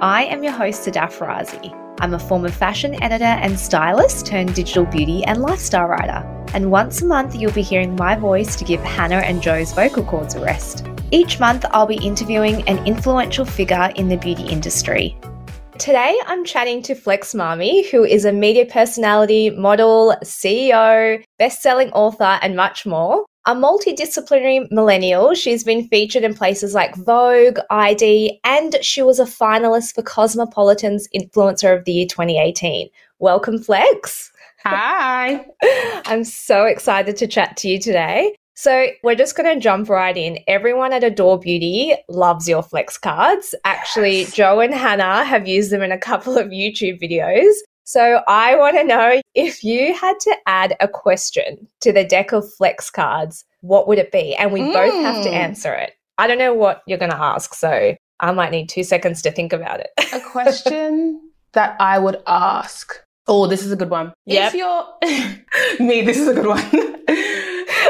I am your host, Sadaf Razi. I'm a former fashion editor and stylist turned digital beauty and lifestyle writer. And once a month, you'll be hearing my voice to give Hannah and Joe's vocal cords a rest. Each month, I'll be interviewing an influential figure in the beauty industry. Today, I'm chatting to Flex Mami, who is a media personality, model, CEO, best selling author, and much more. A multidisciplinary millennial, she's been featured in places like Vogue, ID, and she was a finalist for Cosmopolitan's Influencer of the Year 2018. Welcome, Flex. Hi. I'm so excited to chat to you today. So, we're just going to jump right in. Everyone at Adore Beauty loves your flex cards. Actually, Yes. Joe and Hannah have used them in a couple of YouTube videos. So, I want to know if you had to add a question to the deck of flex cards, what would it be? And we both have to Mm. answer it. I don't know what you're going to ask, so I might need two seconds to think about it. A question that I would ask. Oh, this is a good one. Yep. If you're me, this is a good one.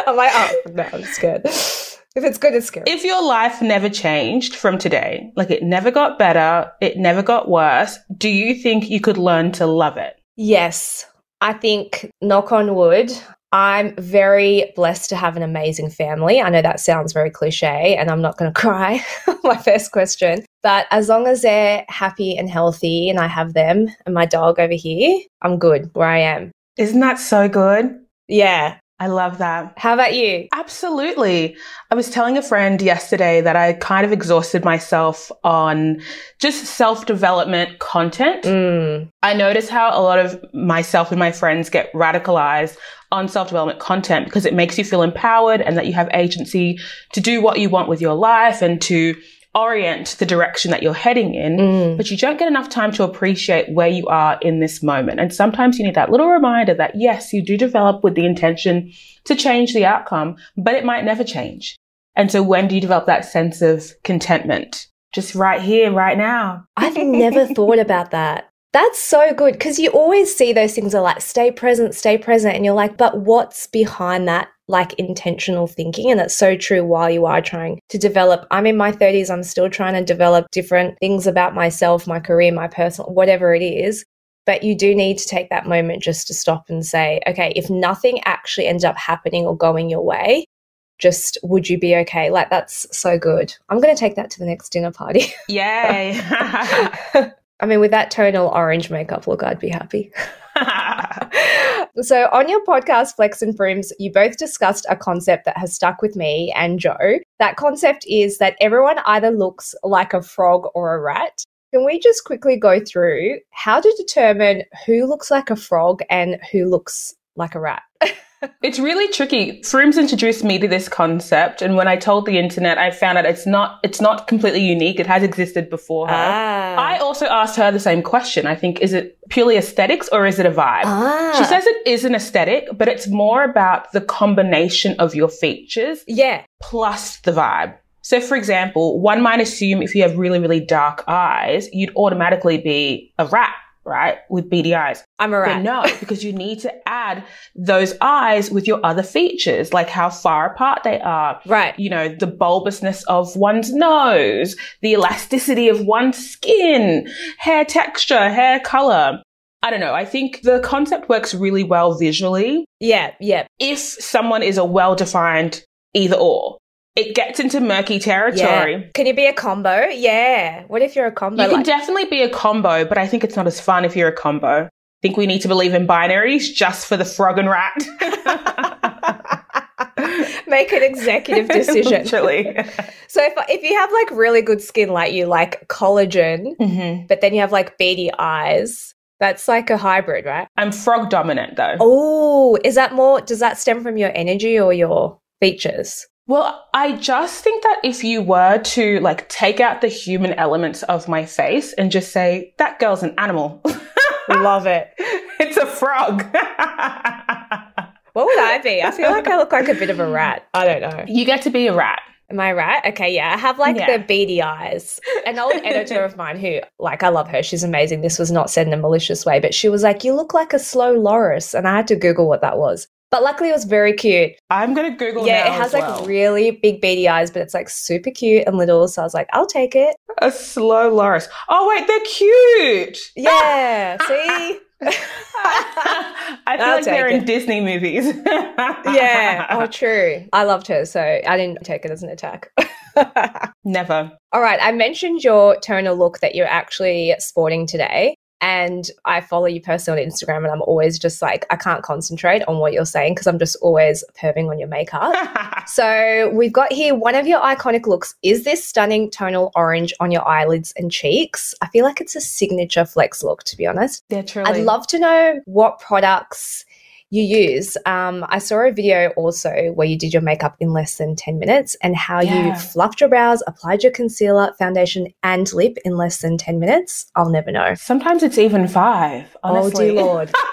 I'm like, oh, no, I'm scared. If it's good, it's good. if your life never changed from today, like it never got better, it never got worse, do you think you could learn to love it? Yes, I think, knock on wood, I'm very blessed to have an amazing family. I know that sounds very cliche, and I'm not going to cry. my first question. But as long as they're happy and healthy, and I have them and my dog over here, I'm good where I am. Isn't that so good? Yeah. I love that. How about you? Absolutely. I was telling a friend yesterday that I kind of exhausted myself on just self development content. Mm, I notice how a lot of myself and my friends get radicalized on self development content because it makes you feel empowered and that you have agency to do what you want with your life and to orient the direction that you're heading in. mm. But you don't get enough time to appreciate where you are in this moment. And sometimes you need that little reminder that yes, you do develop with the intention to change the outcome, but it might never change. And so when do you develop that sense of contentment? Just right here, right now. I've never thought about that. That's so good because you always see those things are like stay present, stay present. And you're like, but what's behind that like intentional thinking? And that's so true while you are trying to develop. I'm in my 30s, I'm still trying to develop different things about myself, my career, my personal, whatever it is. But you do need to take that moment just to stop and say, okay, if nothing actually ends up happening or going your way, just would you be okay? Like, that's so good. I'm going to take that to the next dinner party. Yay. I mean, with that tonal orange makeup look, I'd be happy. so, on your podcast, Flex and Frooms, you both discussed a concept that has stuck with me and Joe. That concept is that everyone either looks like a frog or a rat. Can we just quickly go through how to determine who looks like a frog and who looks like a rat? It's really tricky. Frooms introduced me to this concept, and when I told the internet, I found out it's not it's not completely unique. It has existed before her. Ah. I also asked her the same question. I think is it purely aesthetics or is it a vibe? ah. She says it is an aesthetic, but it's more about the combination of your features yeah. plus the vibe. So, for example, one might assume if you have really, really dark eyes, you'd automatically be a rat, right? With beady eyes. I'm a But no, because you need to add those eyes with your other features, like how far apart they are, Right. you know, the bulbousness of one's nose, the elasticity of one's skin, hair texture, hair color. I don't know. I think the concept works really well visually Yeah. Yeah. if someone is a well defined either or. It gets into murky territory. Yeah. Can you be a combo? Yeah. What if you're a combo? You can like- definitely be a combo, but I think it's not as fun if you're a combo. I think we need to believe in binaries just for the frog and rat. Make an executive decision. Literally. So if if you have like really good skin, like you like collagen, hmm but then you have like beady eyes, that's like a hybrid, right? I'm frog dominant though. Oh, is that more? Does that stem from your energy or your features? Well, I just think that if you were to like take out the human elements of my face and just say, that girl's an animal. Love it. it's a frog. what would I be? I feel like I look like a bit of a rat. I don't know. You get to be a rat. Am I right? Okay, yeah. I have like Yeah. the beady eyes. An old editor of mine who, like, I love her. She's amazing. This was not said in a malicious way, but she was like, You look like a slow loris. And I had to Google what that was. But luckily, it was very cute. I'm going to Google it. yeah, it has as like well. really big beady eyes, but it's like super cute and little. So I was like, I'll take it. a slow loris. Oh, wait, they're cute. Yeah, see? I feel I'll like they're take in Disney movies. yeah. Oh, true. I loved her. So I didn't take it as an attack. Never. All right. I mentioned your tonal look that you're actually sporting today. And I follow you personally on Instagram, and I'm always just like, I can't concentrate on what you're saying because I'm just always perving on your makeup. so we've got here one of your iconic looks is this stunning tonal orange on your eyelids and cheeks. I feel like it's a signature flex look, to be honest. yeah, truly. I'd love to know what products you use. Um, I saw a video also where you did your makeup in less than 10 minutes and how you fluffed your brows, applied your concealer, foundation, and lip in less than 10 minutes. I'll never know. Sometimes it's even five. Honestly. Oh, dear Lord.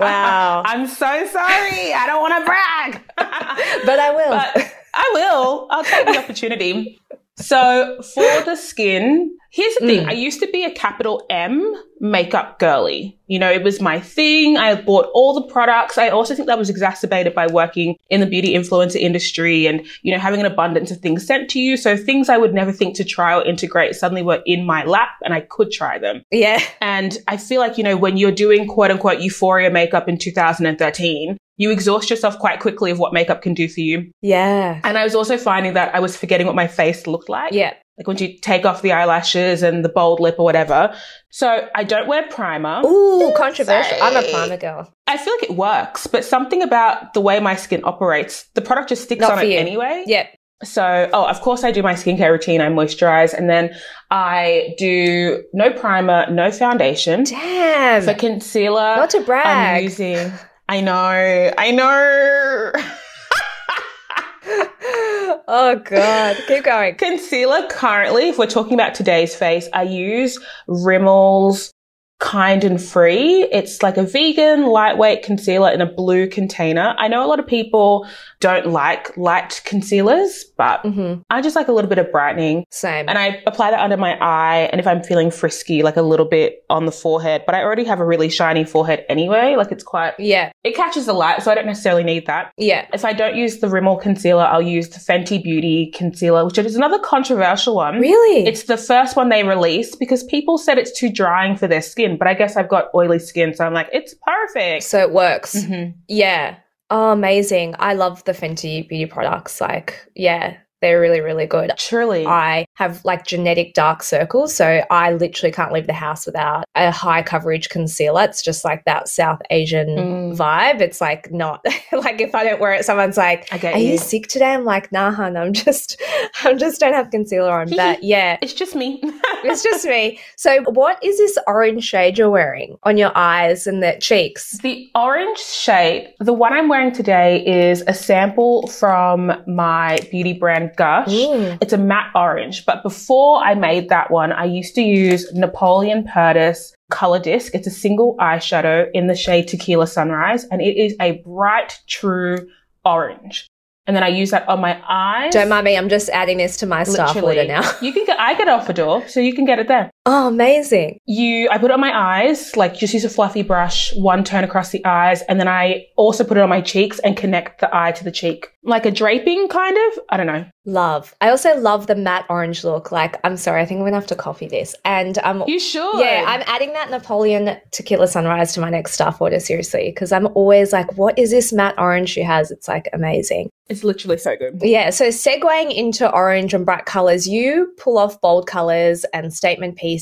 Wow. I'm so sorry. I don't want to brag. But I will. but I will. I'll take the opportunity. So for the skin, here's the thing. Mm. I used to be a capital M makeup girly. You know, it was my thing. I bought all the products. I also think that was exacerbated by working in the beauty influencer industry and, you know, having an abundance of things sent to you. So things I would never think to try or integrate suddenly were in my lap and I could try them. yeah. And I feel like, you know, when you're doing quote unquote euphoria makeup in 2013, you exhaust yourself quite quickly of what makeup can do for you. Yeah. And I was also finding that I was forgetting what my face looked like. Yeah. Like when you take off the eyelashes and the bold lip or whatever. So I don't wear primer. Ooh, controversial. I'm a primer girl. I feel like it works, but something about the way my skin operates, the product just sticks Not on it you. anyway. Yeah. So, oh, of course I do my skincare routine. I moisturize and then I do no primer, no foundation. Damn. For concealer, Not to brag. I'm brag. using. I know, I know. oh, God. Keep going. Concealer currently, if we're talking about today's face, I use Rimmel's Kind and Free. It's like a vegan, lightweight concealer in a blue container. I know a lot of people don't like light concealers, but hmm I just like a little bit of brightening. Same. And I apply that under my eye. And if I'm feeling frisky, like a little bit on the forehead, but I already have a really shiny forehead anyway. Like it's quite, yeah. it catches the light, so I don't necessarily need that. Yeah. If I don't use the Rimmel concealer, I'll use the Fenty Beauty concealer, which is another controversial one. Really? It's the first one they released because people said it's too drying for their skin, but I guess I've got oily skin, so I'm like, it's perfect. so it works. Mhm. Yeah. Oh, amazing. I love the Fenty beauty products. Like, yeah, they're really, really good. Truly. I have like genetic dark circles, so I literally can't leave the house without a high coverage concealer. It's just like that South Asian Mm. vibe. It's like not like if I don't wear it, someone's like, "Are you. you sick today?" I'm like, "Nah, hun, I'm just, I'm just don't have concealer on." But yeah, It's just me. it's just me. So, what is this orange shade you're wearing on your eyes and the cheeks? The orange shade, the one I'm wearing today is a sample from my beauty brand Gush. Mm. It's a matte orange, but before I made that one, I used to use Napoleon Perdis Color Disc. It's a single eyeshadow in the shade Tequila Sunrise, and it is a bright, true orange. And then I use that on my eyes. Don't mind me. I'm just adding this to my staff Literally. order now. You can get, I get it off Adore, so you can get it there. Oh, amazing. You, I put it on my eyes, like just use a fluffy brush, one turn across the eyes, and then I also put it on my cheeks and connect the eye to the cheek. Like a draping kind of? I don't know. Love. I also love the matte orange look. Like, I'm sorry, I think I'm gonna have to copy this. And um You should. yeah, I'm adding that Napoleon Tequila Sunrise to my next staff order, seriously, because I'm always like, what is this matte orange she has? It's like amazing. It's literally so good. Yeah, so segueing into orange and bright colors, you pull off bold colors and statement pieces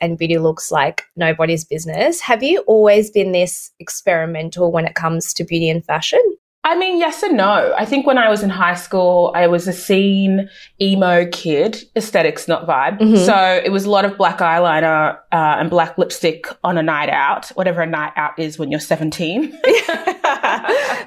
and beauty looks like nobody's business. Have you always been this experimental when it comes to beauty and fashion? I mean, yes and no. I think when I was in high school, I was a scene emo kid, aesthetics, not vibe. Mhm. So it was a lot of black eyeliner uh, and black lipstick on a night out, whatever a night out is when you're 17.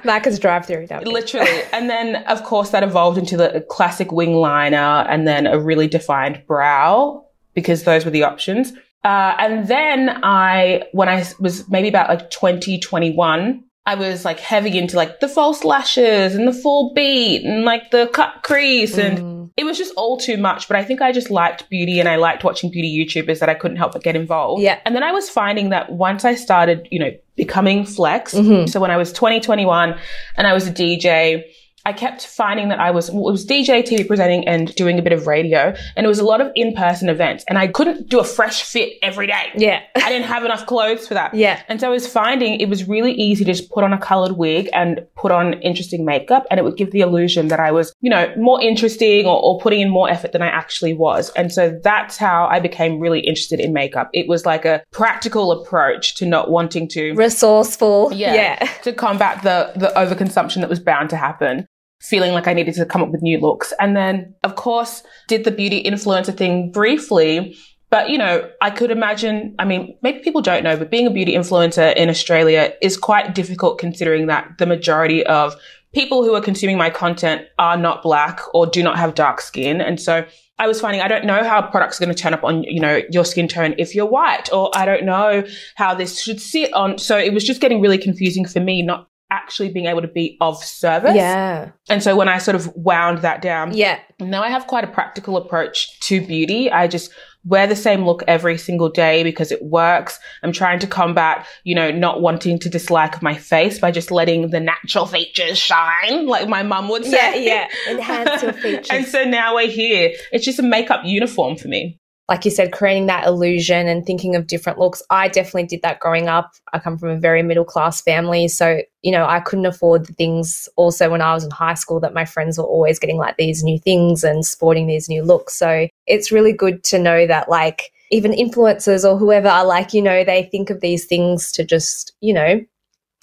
Macca's drive through. Literally. And then, of course, that evolved into the classic wing liner and then a really defined brow because those were the options. Uh, and then I, when I was maybe about like 2021, I was like heavy into like the false lashes and the full beat and like the cut crease and mm. it was just all too much. But I think I just liked beauty and I liked watching beauty YouTubers that I couldn't help but get involved. Yeah. And then I was finding that once I started, you know, becoming flex. Mm-hmm. So when I was 2021 and I was a DJ, I kept finding that I was, well, it was DJ, TV presenting and doing a bit of radio. And it was a lot of in-person events and I couldn't do a fresh fit every day. Yeah. I didn't have enough clothes for that. Yeah. And so I was finding it was really easy to just put on a colored wig and put on interesting makeup and it would give the illusion that I was, you know, more interesting or, or putting in more effort than I actually was. And so that's how I became really interested in makeup. It was like a practical approach to not wanting to resourceful. Yeah. yeah. To combat the, the overconsumption that was bound to happen feeling like I needed to come up with new looks. And then, of course, did the beauty influencer thing briefly. But, you know, I could imagine, I mean, maybe people don't know, but being a beauty influencer in Australia is quite difficult considering that the majority of people who are consuming my content are not black or do not have dark skin. And so I was finding I don't know how products are going to turn up on, you know, your skin tone if you're white, or I don't know how this should sit on. So it was just getting really confusing for me, not actually being able to be of service. Yeah. And so when I sort of wound that down, yeah. Now I have quite a practical approach to beauty. I just wear the same look every single day because it works. I'm trying to combat, you know, not wanting to dislike my face by just letting the natural features shine, like my mum would say. Yeah, yeah. Enhance your features. and so now we're here. It's just a makeup uniform for me like you said, creating that illusion and thinking of different looks. I definitely did that growing up. I come from a very middle class family. So, you know, I couldn't afford the things also when I was in high school that my friends were always getting like these new things and sporting these new looks. So it's really good to know that like even influencers or whoever are like, you know, they think of these things to just, you know,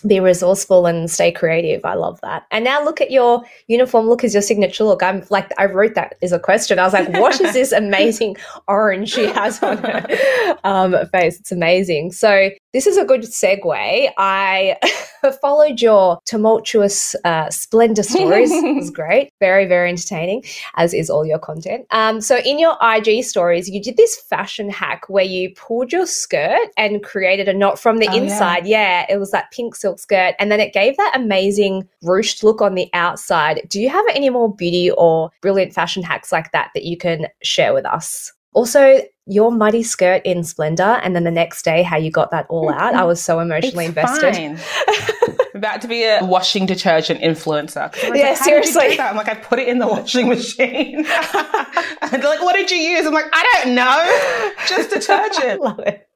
be resourceful and stay creative. I love that. And now look at your uniform look as your signature look. I'm like, I wrote that as a question. I was like, what is this amazing orange she has on her um, face? It's amazing. So this is a good segue. I followed your tumultuous uh, splendour stories. it was great. Very, very entertaining, as is all your content. Um, so in your IG stories, you did this fashion hack where you pulled your skirt and created a knot from the oh, inside. Yeah. yeah, it was that pink silk skirt. And then it gave that amazing ruched look on the outside. Do you have any more beauty or brilliant fashion hacks like that that you can share with us? Also, your muddy skirt in Splendour, and then the next day, how you got that all out. I mm-hmm. was so emotionally it's invested. about to be a washing detergent influencer. Yeah, like, seriously. I'm like, I put it in the washing machine. and they're like, what did you use? I'm like, I don't know. Just detergent. Love it.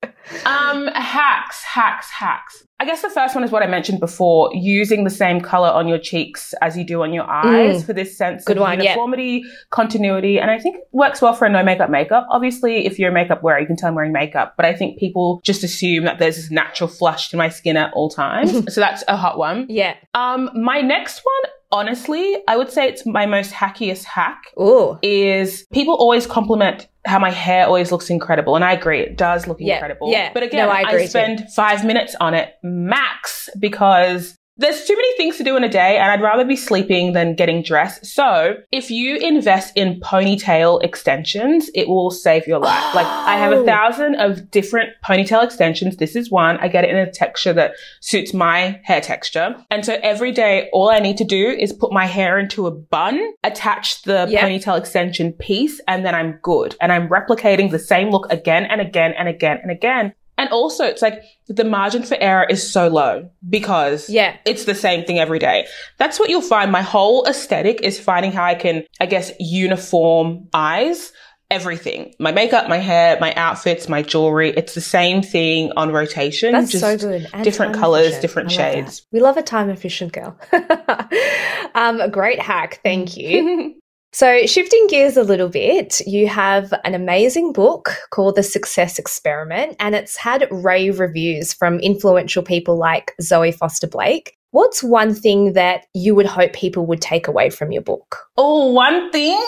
Um, hacks, hacks, hacks. I guess the first one is what I mentioned before, using the same color on your cheeks as you do on your eyes mm. for this sense Good of one, uniformity, yeah. continuity. And I think it works well for a no makeup makeup. Obviously, if you're a makeup wearer, you can tell I'm wearing makeup, but I think people just assume that there's this natural flush to my skin at all times. so that's a hot one. Yeah. Um, my next one honestly, I would say it's my most hackiest hack. Ooh. Is people always compliment how my hair always looks incredible. And I agree, it does look yeah, incredible. Yeah. But again, no, I, I spend too. five minutes on it max because there's too many things to do in a day and I'd rather be sleeping than getting dressed. So if you invest in ponytail extensions, it will save your life. Oh. Like I have a oh. thousand of different ponytail extensions. This is one. I get it in a texture that suits my hair texture. And so every day, all I need to do is put my hair into a bun, attach the yep. ponytail extension piece, and then I'm good. And I'm replicating the same look again and again and again and again. And also it's like the margin for error is so low because yeah. it's the same thing every day. That's what you'll find. My whole aesthetic is finding how I can, I guess, uniform eyes everything. My makeup, my hair, my outfits, my jewelry. It's the same thing on rotation. That's just so good. And different colors, efficient. different shades. That. We love a time efficient girl. um, a great hack. Thank you. So, shifting gears a little bit, you have an amazing book called The Success Experiment, and it's had rave reviews from influential people like Zoe Foster Blake. What's one thing that you would hope people would take away from your book? Oh, one thing?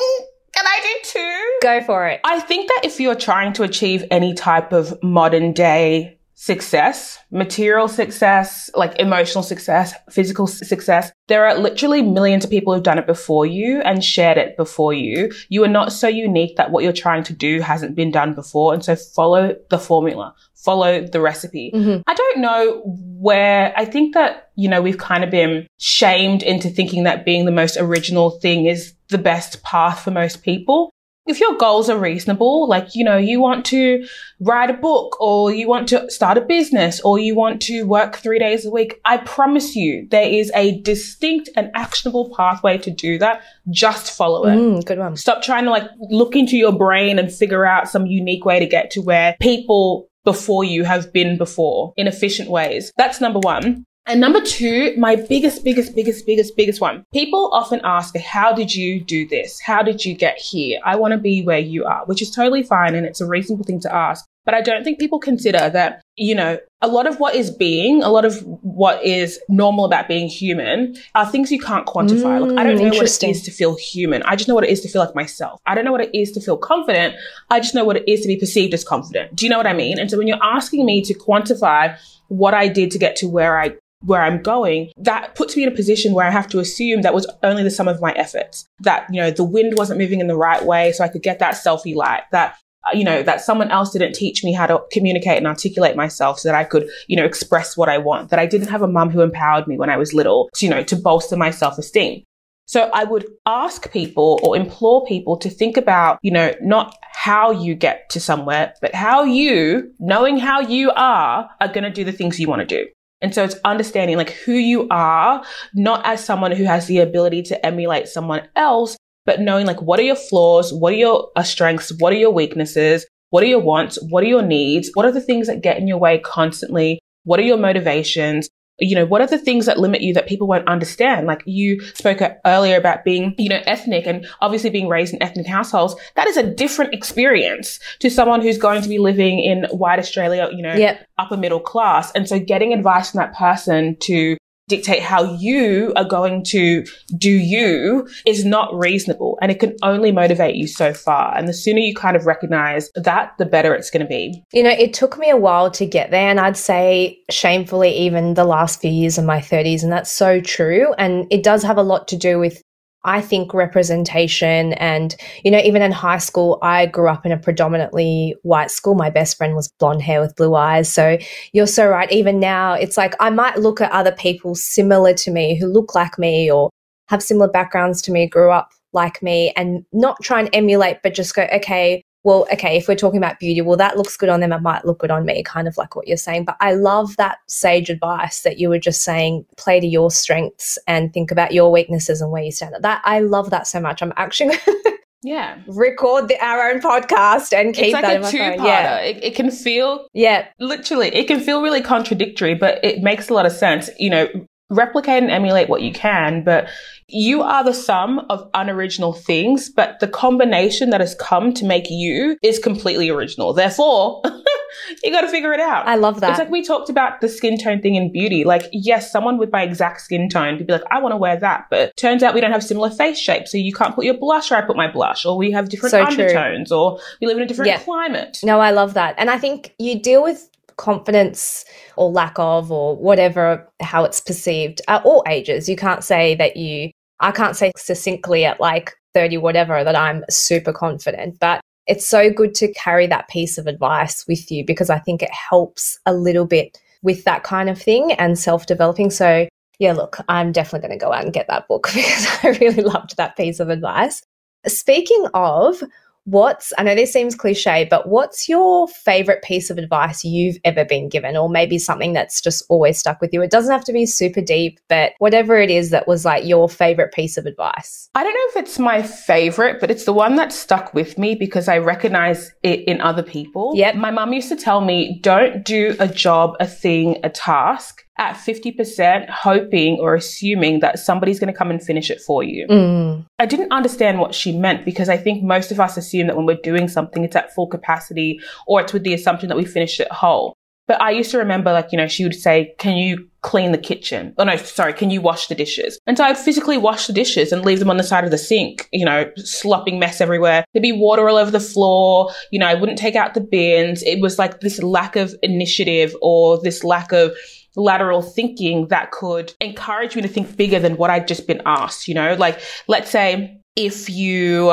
Can I do two? Go for it. I think that if you're trying to achieve any type of modern day success, material success, like emotional success, physical success. There are literally millions of people who've done it before you and shared it before you. You are not so unique that what you're trying to do hasn't been done before. And so follow the formula, follow the recipe. Mm-hmm. I don't know where I think that, you know, we've kind of been shamed into thinking that being the most original thing is the best path for most people if your goals are reasonable, like, you know, you want to write a book or you want to start a business or you want to work three days a week, I promise you there is a distinct and actionable pathway to do that. Just follow it. Mm, good one. Stop trying to like look into your brain and figure out some unique way to get to where people before you have been before in efficient ways. That's number one. And number two, my biggest, biggest, biggest, biggest, biggest one. People often ask, how did you do this? How did you get here? I want to be where you are, which is totally fine. And it's a reasonable thing to ask. But I don't think people consider that, you know, a lot of what is being, a lot of what is normal about being human are things you can't quantify. Mm, like, I don't know what it is to feel human. I just know what it is to feel like myself. I don't know what it is to feel confident. I just know what it is to be perceived as confident. Do you know what I mean? And so when you're asking me to quantify what I did to get to where I where I'm going, that puts me in a position where I have to assume that was only the sum of my efforts. That, you know, the wind wasn't moving in the right way so I could get that selfie light. That, uh, you know, that someone else didn't teach me how to communicate and articulate myself so that I could, you know, express what I want. That I didn't have a mum who empowered me when I was little, you know, to bolster my self-esteem. So I would ask people or implore people to think about, you know, not how you get to somewhere, but how you, knowing how you are, are going to do the things you want to do. And so it's understanding like who you are, not as someone who has the ability to emulate someone else, but knowing like what are your flaws, what are your uh, strengths, what are your weaknesses, what are your wants, what are your needs, what are the things that get in your way constantly, what are your motivations, you know, what are the things that limit you that people won't understand? Like you spoke earlier about being, you know, ethnic and obviously being raised in ethnic households. That is a different experience to someone who's going to be living in white Australia, you know, yep. upper middle class. And so getting advice from that person to dictate how you are going to do you is not reasonable and it can only motivate you so far. And the sooner you kind of recognize that, the better it's going to be. You know, it took me a while to get there. And I'd say shamefully, even the last few years of my 30s. And that's so true. And it does have a lot to do with I think representation and, you know, even in high school, I grew up in a predominantly white school. My best friend was blonde hair with blue eyes. So you're so right. Even now, it's like I might look at other people similar to me who look like me or have similar backgrounds to me, grew up like me, and not try and emulate, but just go, okay, well, okay, if we're talking about beauty, well, that looks good on them. It might look good on me, kind of like what you're saying. But I love that sage advice that you were just saying, play to your strengths and think about your weaknesses and where you stand. That I love that so much. I'm actually yeah record the, our own podcast and keep like that a two-parter. Yeah. It, it can feel yeah literally it can feel really contradictory, but it makes a lot of sense. You know, replicate and emulate what you can, but you are the sum of unoriginal things, but the combination that has come to make you is completely original. Therefore, you got to figure it out. I love that. It's like we talked about the skin tone thing in beauty. Like, yes, someone with my exact skin tone could be like, I want to wear that, but turns out we don't have similar face shapes. So you can't put your blush or I put my blush, or we have different so undertones, true. or we live in a different yeah. climate. No, I love that. And I think you deal with confidence or lack of or whatever how it's perceived at all ages. You can't say that you i can't say succinctly at like 30 whatever that i'm super confident but it's so good to carry that piece of advice with you because i think it helps a little bit with that kind of thing and self-developing. So yeah look i'm definitely going to go out and get that book because i really loved that piece of advice. Speaking of What's, I know this seems cliche, but what's your favorite piece of advice you've ever been given, or maybe something that's just always stuck with you? It doesn't have to be super deep, but whatever it is that was like your favorite piece of advice. I don't know if it's my favorite, but it's the one that stuck with me because I recognize it in other people. yeah My mum used to tell me, don't do a job, a thing, a task at 50% hoping or assuming that somebody's going to come and finish it for you. Mm. I didn't understand what she meant because I think most of us assume that when we're doing something, it's at full capacity or it's with the assumption that we finish it whole. But I used to remember, like, you know, she would say, can you clean the kitchen? Oh, no, sorry, can you wash the dishes? And so I'd physically wash the dishes and leave them on the side of the sink, you know, slopping mess everywhere. There'd be water all over the floor. You know, I wouldn't take out the bins. It was like this lack of initiative or this lack of lateral thinking that could encourage me to think bigger than what I'd just been asked, you know, like, let's say if you,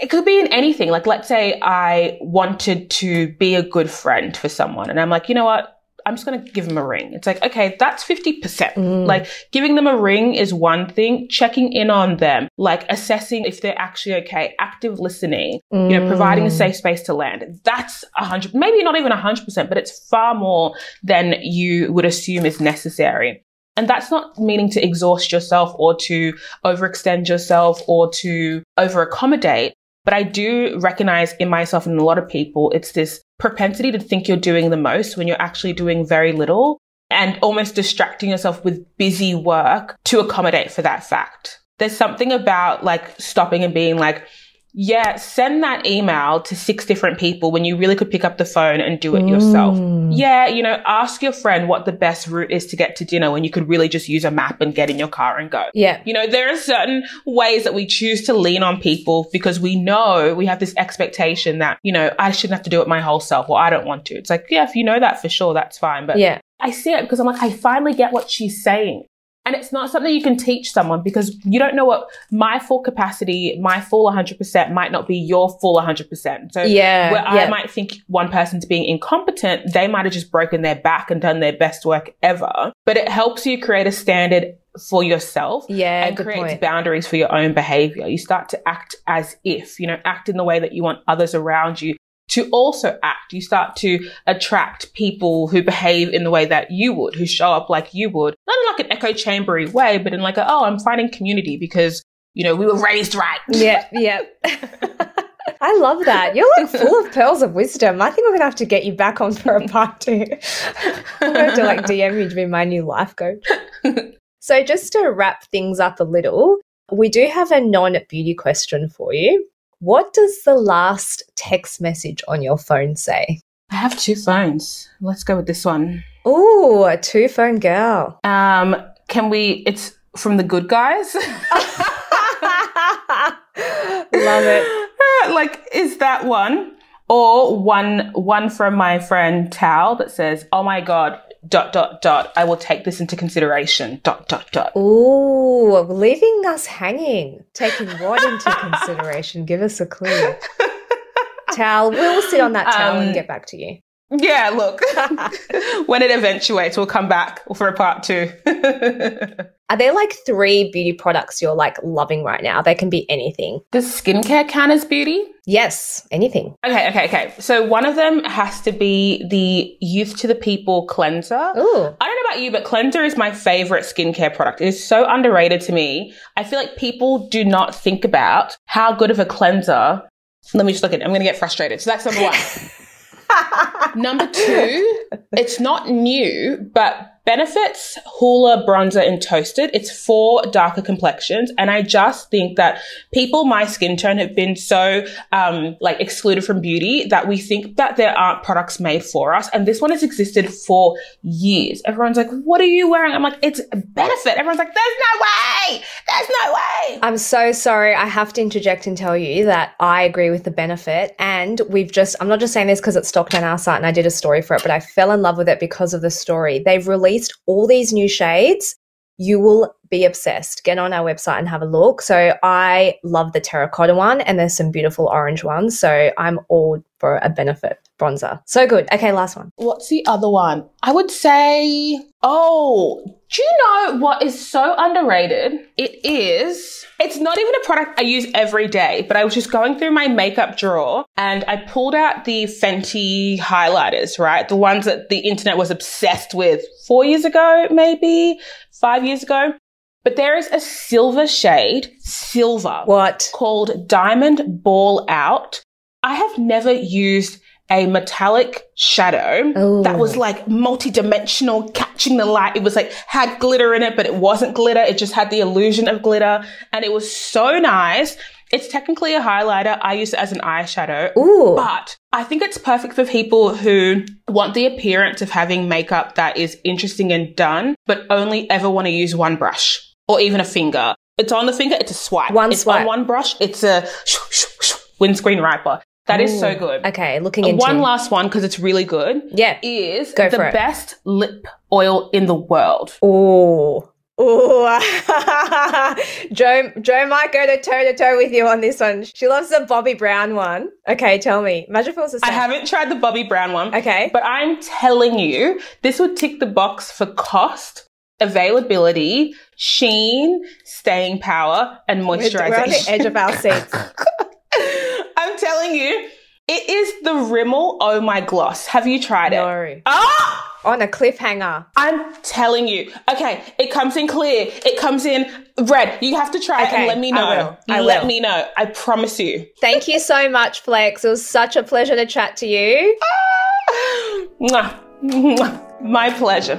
it could be in anything. Like, let's say I wanted to be a good friend for someone and I'm like, you know what? I'm just going to give them a ring. It's like, okay, that's 50%. Mm. Like giving them a ring is one thing, checking in on them, like assessing if they're actually okay, active listening, you know, providing a Mm. safe space to land. That's a hundred, maybe not even a hundred percent, but it's far more than you would assume is necessary. And that's not meaning to exhaust yourself or to overextend yourself or to over accommodate. But I do recognize in myself and a lot of people, it's this propensity to think you're doing the most when you're actually doing very little and almost distracting yourself with busy work to accommodate for that fact. There's something about like stopping and being like, yeah, send that email to six different people when you really could pick up the phone and do it yourself. Mm. Yeah, you know, ask your friend what the best route is to get to dinner when you could really just use a map and get in your car and go. Yeah. You know, there are certain ways that we choose to lean on people because we know we have this expectation that, you know, I shouldn't have to do it my whole self or I don't want to. It's like, yeah, if you know that for sure, that's fine. But Yeah. I see it because I'm like, I finally get what she's saying. And it's not something you can teach someone because you don't know what my full capacity, my full 100% might not be your full 100%. So Yeah. where yeah. I might think one person's being incompetent, they might have just broken their back and done their best work ever. But it helps you create a standard for yourself yeah. and creates point. boundaries for your own behavior. You start to act as if, you know, act in the way that you want others around you to also act. You start to attract people who behave in the way that you would, who show up like you would, not in like an echo chambery way, but in like a, oh, I'm finding community because, you know, we were raised right. Yeah. Yeah. I love that. You're like full of pearls of wisdom. I think we're gonna have to get you back on for a part two. I'm going to like DM you to be my new life coach. so just to wrap things up a little, we do have a non-beauty question for you. What does the last text message on your phone say? I have two phones. Let's go with this one. Ooh, a two phone girl. Um, can we, it's from the good guys. Love it. like, is that one? Or one, one from my friend Tal that says, oh my God, dot, dot, dot. I will take this into consideration, dot, dot, dot. Ooh, leaving us hanging. Taking what into consideration? Give us a clue. Tal, we'll sit on that towel and Um, get back to you. Yeah, look, when it eventuates, we'll come back for a part two. Are there like three beauty products you're like loving right now? They can be anything. Does skincare count as beauty? Yes, anything. Okay, okay, okay. So one of them has to be the Youth to the People cleanser. Ooh. I don't know about you, but cleanser is my favorite skincare product. It is so underrated to me. I feel like people do not think about how good of a cleanser. Let me just look at it. I'm going to get frustrated. So that's number one. number two, it's not new, but Benefits Hoola Bronzer in Toasted. It's for darker complexions. And I just think that people my skin tone have been so, um, like excluded from beauty that we think that there aren't products made for us. And this one has existed for years. Everyone's like, what are you wearing? I'm like, it's Benefit. Everyone's like, there's no way. There's no way. I'm so sorry. I have to interject and tell you that I agree with the benefit. And we've just, I'm not just saying this because it's stocked on our site and I did a story for it, but I fell in love with it because of the story. They've released all these new shades. You will be obsessed. Get on our website and have a look. So I love the terracotta one and there's some beautiful orange ones. So I'm all for a benefit bronzer. So good. Okay, last one. What's the other one? I would say, oh, do you know what is so underrated? It is, it's not even a product I use every day, but I was just going through my makeup drawer and I pulled out the Fenty highlighters, right? The ones that the internet was obsessed with four years ago, maybe five years ago. But there is a silver shade, silver What? called Diamond Ball Out. I have never used a metallic shadow Ooh. that was oh. like multi-dimensional, catching the light. It was like had glitter in it, but it wasn't glitter. It just had the illusion of glitter. And it was so nice. It's technically a highlighter. I use it as an eyeshadow. Ooh. But I think it's perfect for people who want the appearance of having makeup that is interesting and done, but only ever want to use one brush or even a finger. It's on the finger, it's a swipe. One it's swipe. on one brush, it's a windscreen wiper. That is so good. Okay, looking into one last one because it's really good Yeah. is Go the best lip oil in the world. Oh. Oh, Joe, Joe might go to toe to toe with you on this one. She loves the Bobbi Brown one. Okay, tell me. Imagine if it was I haven't tried the Bobbi Brown one. Okay. But I'm telling you, this would tick the box for cost, availability, sheen, staying power, and moisturization. we're on the edge of our seats. I'm telling you, it is the Rimmel Oh My Gloss. Have you tried it? no. Ah! On a cliffhanger. I'm telling you. Okay, it comes in clear. It comes in red. You have to try it Okay, and let me I know. will. I let will. me know. I promise you. Thank you so much, Flex. It was such a pleasure to chat to you. Mwah. My pleasure.